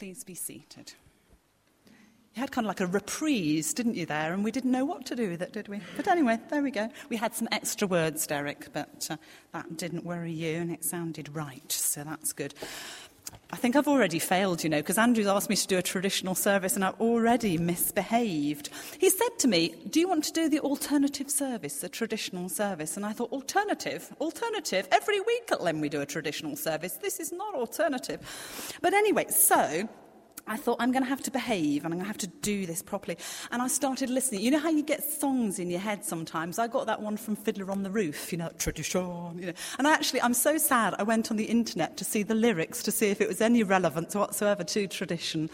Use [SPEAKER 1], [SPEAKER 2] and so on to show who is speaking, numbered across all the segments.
[SPEAKER 1] Please be seated. You had kind of like a reprise, didn't you, there? And we didn't know what to do with it, did we? But anyway, there we go. We had some extra words, Derek, but uh, that didn't worry you and it sounded right, so that's good. I think I've already failed, you know, because Andrew's asked me to do a traditional service and I've already misbehaved. He said to me, Do you want to do the alternative service, the traditional service? And I thought, Alternative? Alternative? Every week at Len we do a traditional service. This is not alternative. But anyway, so I thought, I'm going to have to behave and I'm going to have to do this properly. And I started listening. You know how you get songs in your head sometimes? I got that one from Fiddler on the Roof, you know, tradition. You know. And actually, I'm so sad I went on the internet to see the lyrics to see if it was any relevance whatsoever to tradition.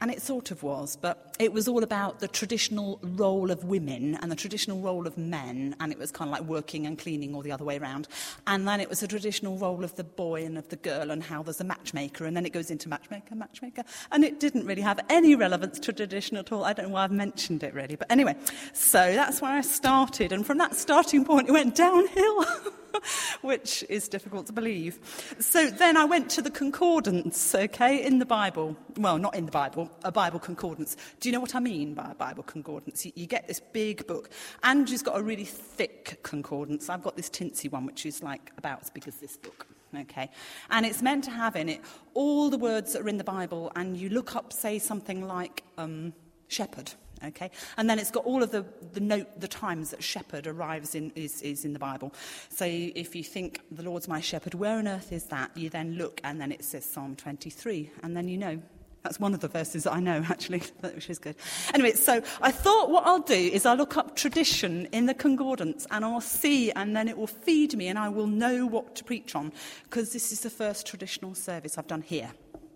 [SPEAKER 1] And it sort of was, but it was all about the traditional role of women and the traditional role of men, and it was kind of like working and cleaning or the other way around. And then it was the traditional role of the boy and of the girl, and how there's a matchmaker, and then it goes into matchmaker, matchmaker. And it didn't really have any relevance to tradition at all. I don't know why I've mentioned it really, but anyway, so that's where I started, and from that starting point, it went downhill. which is difficult to believe. So then I went to the concordance, okay, in the Bible. Well, not in the Bible, a Bible concordance. Do you know what I mean by a Bible concordance? You, you get this big book. Andrew's got a really thick concordance. I've got this tinsy one, which is like about as big as this book. Okay. And it's meant to have in it all the words that are in the Bible, and you look up, say, something like um, shepherd Okay? And then it's got all of the, the note, the times that shepherd arrives in, is, is in the Bible. So if you think, the Lord's my shepherd, where on earth is that? You then look, and then it says Psalm 23, and then you know. That's one of the verses that I know, actually, which is good. Anyway, so I thought what I'll do is I'll look up tradition in the concordance and I'll see, and then it will feed me, and I will know what to preach on, because this is the first traditional service I've done here.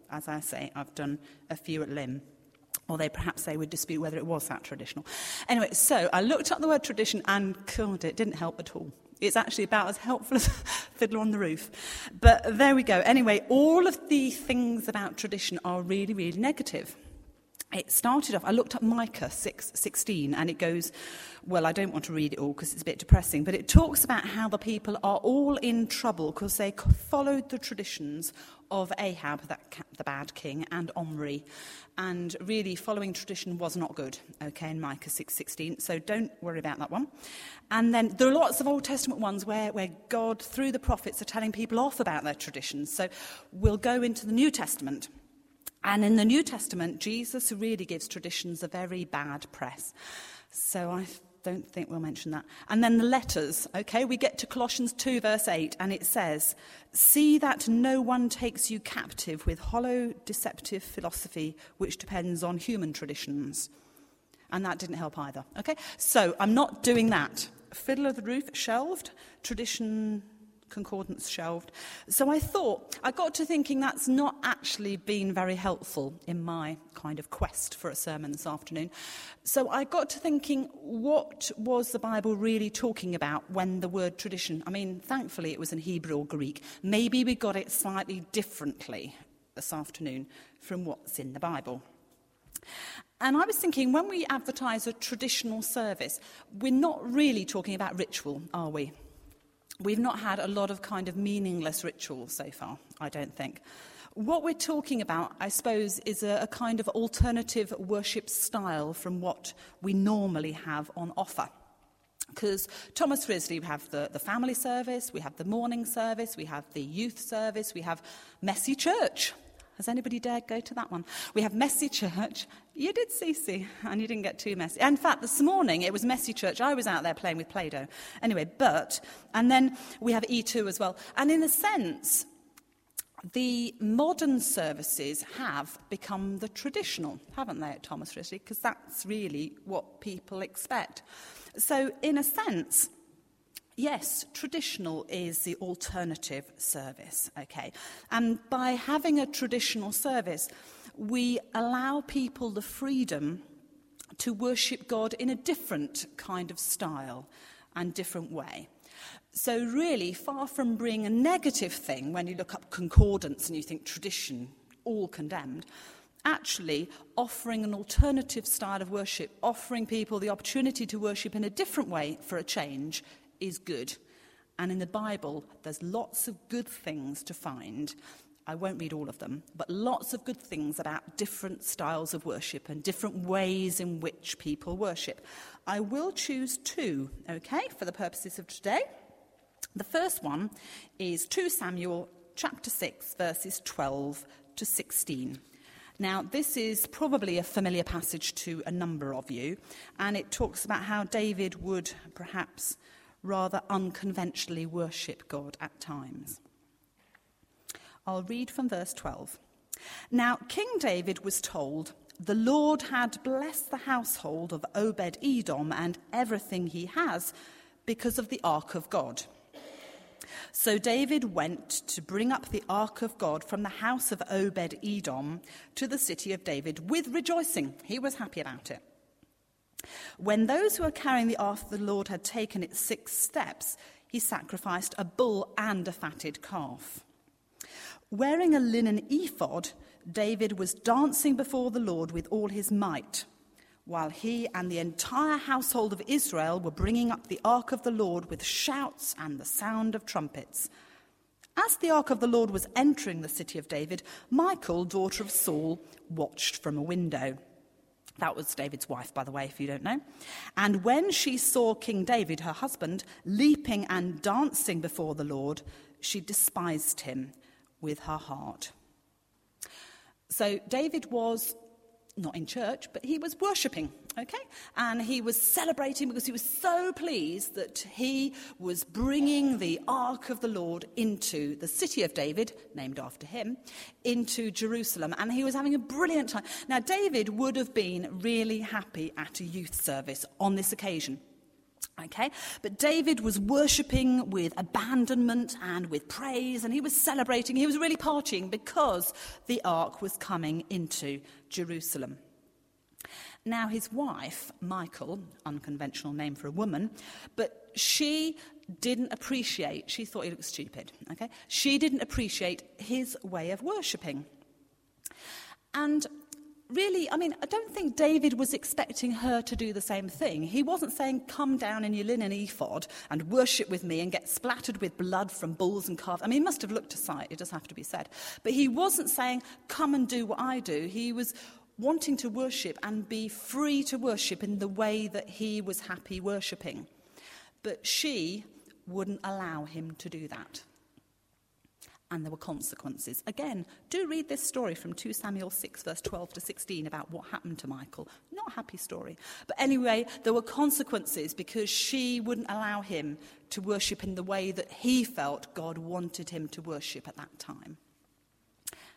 [SPEAKER 1] As I say, I've done a few at Lim or they perhaps they would dispute whether it was that traditional. Anyway, so I looked up the word tradition and God, it didn't help at all. It's actually about as helpful as Fiddler on the Roof. But there we go. Anyway, all of the things about tradition are really, really negative. It started off, I looked up Micah 6, 16, and it goes, well, I don't want to read it all because it's a bit depressing, but it talks about how the people are all in trouble because they followed the traditions of Ahab, that, the bad king, and Omri. And really, following tradition was not good, okay, in Micah 6.16, so don't worry about that one. And then there are lots of Old Testament ones where, where God, through the prophets, are telling people off about their traditions. So we'll go into the New Testament. And in the New Testament, Jesus really gives traditions a very bad press. So I don't think we'll mention that. And then the letters, okay? We get to Colossians 2, verse 8, and it says, See that no one takes you captive with hollow, deceptive philosophy which depends on human traditions. And that didn't help either, okay? So I'm not doing that. Fiddler on the Roof shelved, tradition concordance shelved. So I thought, I got to thinking that's not actually been very helpful in my kind of quest for a sermon this afternoon. So I got to thinking, what was the Bible really talking about when the word tradition, I mean, thankfully it was in Hebrew or Greek. Maybe we got it slightly differently this afternoon from what's in the Bible. And I was thinking, when we advertise a traditional service, we're not really talking about ritual, are we? We've not had a lot of kind of meaningless rituals so far, I don't think. What we're talking about, I suppose, is a, a kind of alternative worship style from what we normally have on offer. Because Thomas Risley, we have the, the family service, we have the morning service, we have the youth service, we have messy church. Has anybody dared go to that one? We have messy church. You did, Cece, and you didn't get too messy. In fact, this morning it was messy church. I was out there playing with Play Doh. Anyway, but, and then we have E2 as well. And in a sense, the modern services have become the traditional, haven't they, at Thomas Risley? Because that's really what people expect. So, in a sense, yes, traditional is the alternative service, okay? And by having a traditional service, we allow people the freedom to worship God in a different kind of style and different way. So, really, far from being a negative thing when you look up concordance and you think tradition, all condemned, actually offering an alternative style of worship, offering people the opportunity to worship in a different way for a change, is good. And in the Bible, there's lots of good things to find I won't read all of them, but lots of good things about different styles of worship and different ways in which people worship. I will choose two, okay, for the purposes of today. The first one is 2 Samuel chapter 6, verses 12 to 16. Now, this is probably a familiar passage to a number of you, and it talks about how David would perhaps rather unconventionally worship God at times. I'll read from verse 12. Now, King David was told, The Lord had blessed the household of Obed Edom and everything he has because of the ark of God. So David went to bring up the ark of God from the house of Obed Edom to the city of David with rejoicing. He was happy about it. When those who were carrying the ark of the Lord had taken its six steps, he sacrificed a bull and a fatted calf. Wearing a linen ephod, David was dancing before the Lord with all his might, while he and the entire household of Israel were bringing up the ark of the Lord with shouts and the sound of trumpets. As the ark of the Lord was entering the city of David, Michal, daughter of Saul, watched from a window. That was David's wife, by the way, if you don't know. And when she saw King David, her husband, leaping and dancing before the Lord, she despised him with her heart. So David was not in church, but he was worshipping, okay? And he was celebrating because he was so pleased that he was bringing the ark of the Lord into the city of David, named after him, into Jerusalem. And he was having a brilliant time. Now, David would have been really happy at a youth service on this occasion. Okay? But David was worshipping with abandonment and with praise, and he was celebrating. He was really partying because the ark was coming into Jerusalem. Now, his wife, Michael, unconventional name for a woman, but she didn't appreciate, she thought he looked stupid, okay? She didn't appreciate his way of worshipping. And really, I mean, I don't think David was expecting her to do the same thing. He wasn't saying, Come down in your linen ephod and worship with me and get splattered with blood from bulls and calves. I mean, he must have looked a sight, it does have to be said. But he wasn't saying, Come and do what I do. He was wanting to worship and be free to worship in the way that he was happy worshipping. But she wouldn't allow him to do that and there were consequences. Again, do read this story from 2 Samuel 6, verse 12 to 16, about what happened to Michael. Not a happy story. But anyway, there were consequences because she wouldn't allow him to worship in the way that he felt God wanted him to worship at that time.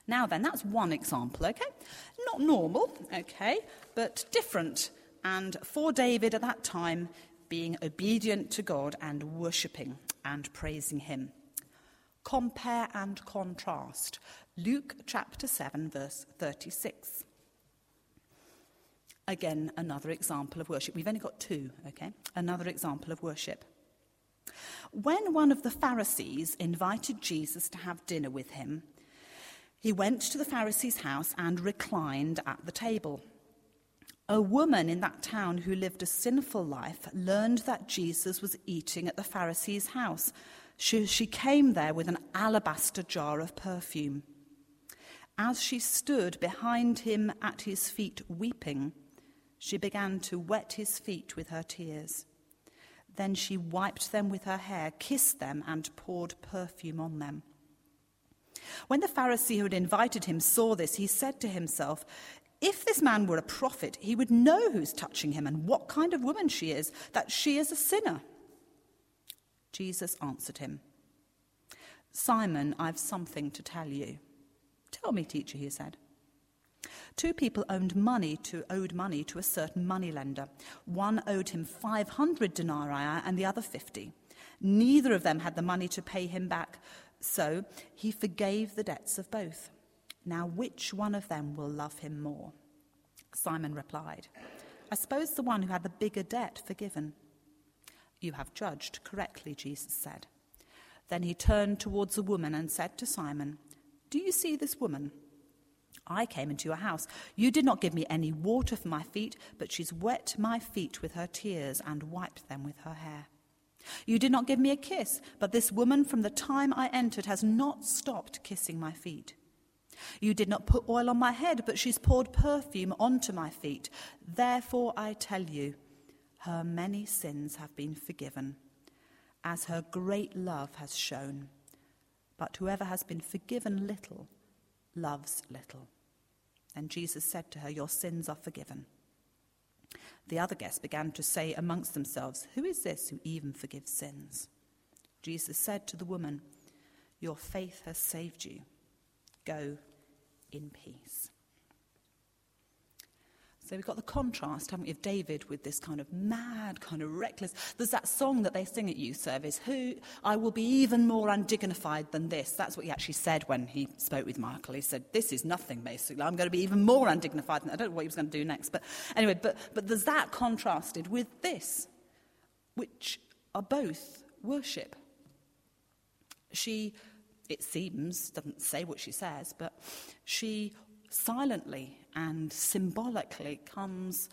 [SPEAKER 1] Now, then, that's one example, okay? Not normal, okay, but different. And for David at that time, being obedient to God and worshipping and praising him. Compare and contrast. Luke chapter 7, verse 36. Again, another example of worship. We've only got two, okay? Another example of worship. When one of the Pharisees invited Jesus to have dinner with him, he went to the Pharisee's house and reclined at the table. A woman in that town who lived a sinful life learned that Jesus was eating at the Pharisee's house. She, she came there with an alabaster jar of perfume. As she stood behind him at his feet weeping, she began to wet his feet with her tears. Then she wiped them with her hair, kissed them, and poured perfume on them. When the Pharisee who had invited him saw this, he said to himself, If this man were a prophet, he would know who's touching him and what kind of woman she is, that she is a sinner. Jesus answered him, Simon, I've something to tell you. Tell me, teacher, he said. Two people owed money to, owed money to a certain moneylender. One owed him 500 denarii and the other 50. Neither of them had the money to pay him back, so he forgave the debts of both. Now, which one of them will love him more? Simon replied, I suppose the one who had the bigger debt forgiven. You have judged correctly, Jesus said. Then he turned towards the woman and said to Simon, Do you see this woman? I came into your house. You did not give me any water for my feet, but she's wet my feet with her tears and wiped them with her hair. You did not give me a kiss, but this woman from the time I entered has not stopped kissing my feet. You did not put oil on my head, but she's poured perfume onto my feet. Therefore, I tell you, her many sins have been forgiven, as her great love has shown. But whoever has been forgiven little loves little. And Jesus said to her, Your sins are forgiven. The other guests began to say amongst themselves, Who is this who even forgives sins? Jesus said to the woman, Your faith has saved you. Go in peace. So we've got the contrast, haven't we, of David with this kind of mad, kind of reckless. There's that song that they sing at youth service, Who I will be even more undignified than this. That's what he actually said when he spoke with Michael. He said, This is nothing, basically. I'm going to be even more undignified than I don't know what he was going to do next. But anyway, but, but there's that contrasted with this, which are both worship. She, it seems, doesn't say what she says, but she silently and symbolically comes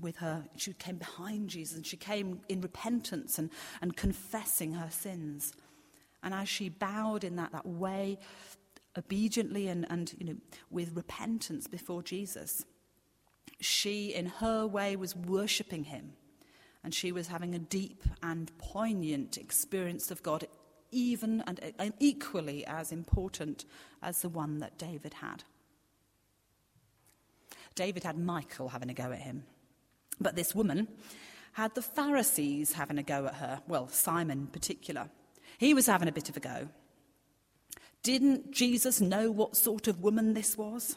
[SPEAKER 1] with her. She came behind Jesus and she came in repentance and, and confessing her sins. And as she bowed in that, that way, obediently and, and you know, with repentance before Jesus, she, in her way, was worshipping him. And she was having a deep and poignant experience of God, even and, and equally as important as the one that David had. David had Michael having a go at him. But this woman had the Pharisees having a go at her. Well, Simon in particular. He was having a bit of a go. Didn't Jesus know what sort of woman this was?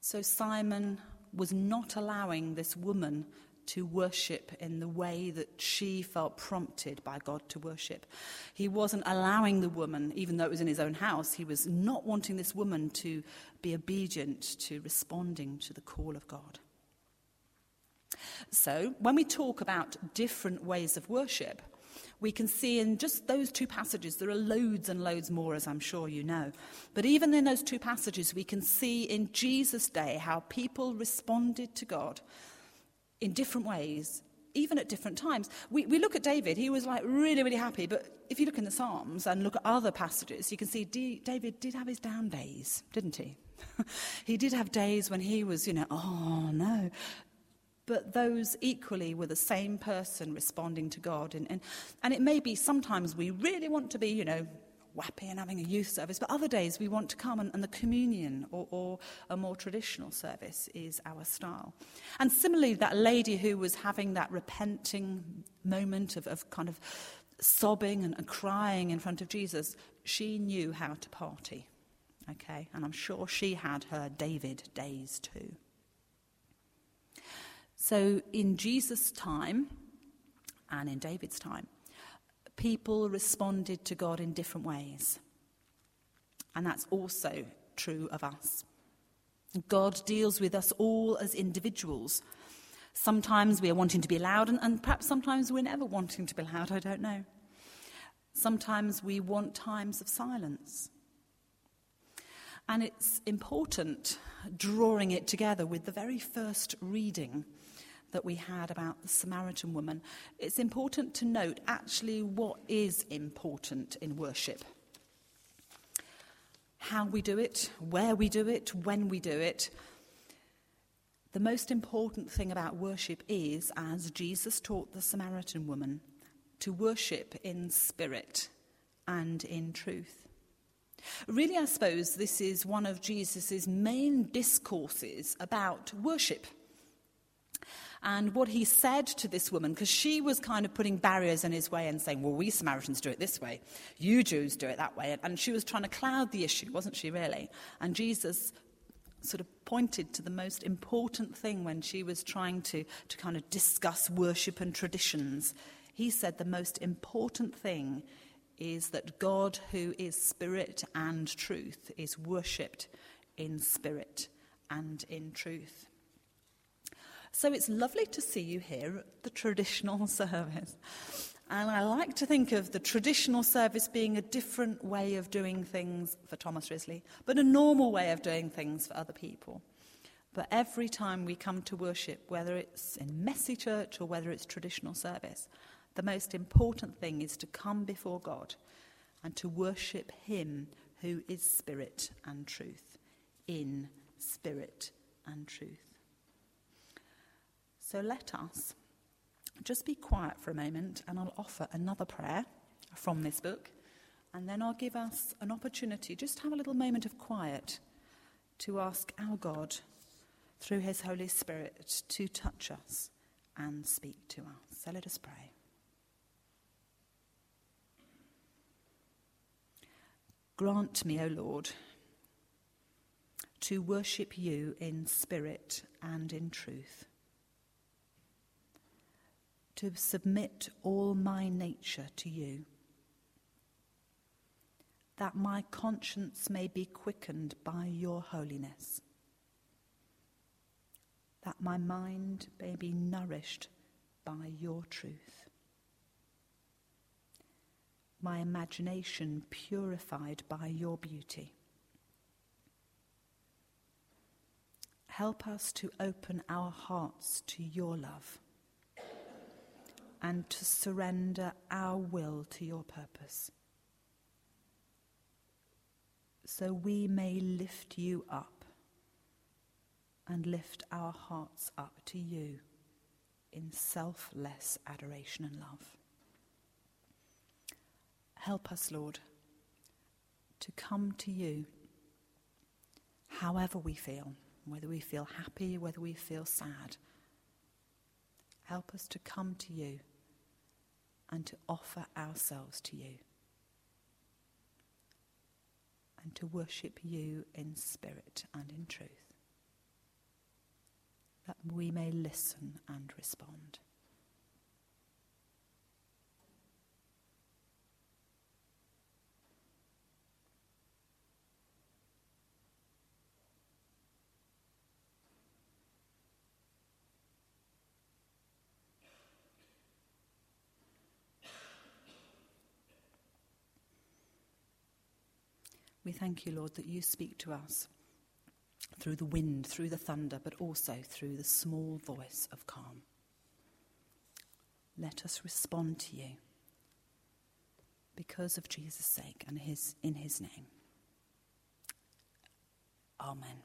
[SPEAKER 1] So Simon was not allowing this woman to worship in the way that she felt prompted by God to worship. He wasn't allowing the woman, even though it was in his own house, he was not wanting this woman to be obedient to responding to the call of God. So, when we talk about different ways of worship, we can see in just those two passages, there are loads and loads more, as I'm sure you know. But even in those two passages, we can see in Jesus' day how people responded to God in different ways, even at different times. We, we look at David, he was like really, really happy. But if you look in the Psalms and look at other passages, you can see D- David did have his down days, didn't he? he did have days when he was, you know, oh no. But those equally were the same person responding to God. And, and, and it may be sometimes we really want to be, you know, wappy and having a youth service, but other days we want to come and, and the communion or, or a more traditional service is our style. And similarly, that lady who was having that repenting moment of, of kind of sobbing and, and crying in front of Jesus, she knew how to party. Okay, and I'm sure she had her David days too. So in Jesus' time and in David's time, people responded to God in different ways. And that's also true of us. God deals with us all as individuals. Sometimes we are wanting to be loud, and, and, perhaps sometimes we're never wanting to be loud, I don't know. Sometimes we want times of silence. And it's important drawing it together with the very first reading that we had about the Samaritan woman, it's important to note actually what is important in worship. How we do it, where we do it, when we do it. The most important thing about worship is, as Jesus taught the Samaritan woman, to worship in spirit and in truth. Really, I suppose this is one of Jesus' main discourses about worship. And what he said to this woman, because she was kind of putting barriers in his way and saying, well, we Samaritans do it this way, you Jews do it that way. And she was trying to cloud the issue, wasn't she, really? And Jesus sort of pointed to the most important thing when she was trying to, to kind of discuss worship and traditions. He said the most important thing is that God, who is spirit and truth, is worshipped in spirit and in truth. So it's lovely to see you here at the traditional service. And I like to think of the traditional service being a different way of doing things for Thomas Risley, but a normal way of doing things for other people. But every time we come to worship, whether it's in messy church or whether it's traditional service, the most important thing is to come before God and to worship Him who is spirit and truth, in spirit and truth. So let us just be quiet for a moment, and I'll offer another prayer from this book, and then I'll give us an opportunity just have a little moment of quiet to ask our God through his Holy Spirit to touch us and speak to us. So let us pray. Grant me, O Lord, to worship you in spirit and in truth, to submit all my nature to you, that my conscience may be quickened by your holiness, that my mind may be nourished by your truth my imagination purified by your beauty. Help us to open our hearts to your love and to surrender our will to your purpose so we may lift you up and lift our hearts up to you in selfless adoration and love. Help us, Lord, to come to you however we feel, whether we feel happy, whether we feel sad. Help us to come to you and to offer ourselves to you and to worship you in spirit and in truth, that we may listen and respond. We thank you, Lord, that you speak to us through the wind, through the thunder, but also through the small voice of calm. Let us respond to you because of Jesus' sake and his, in his name. Amen.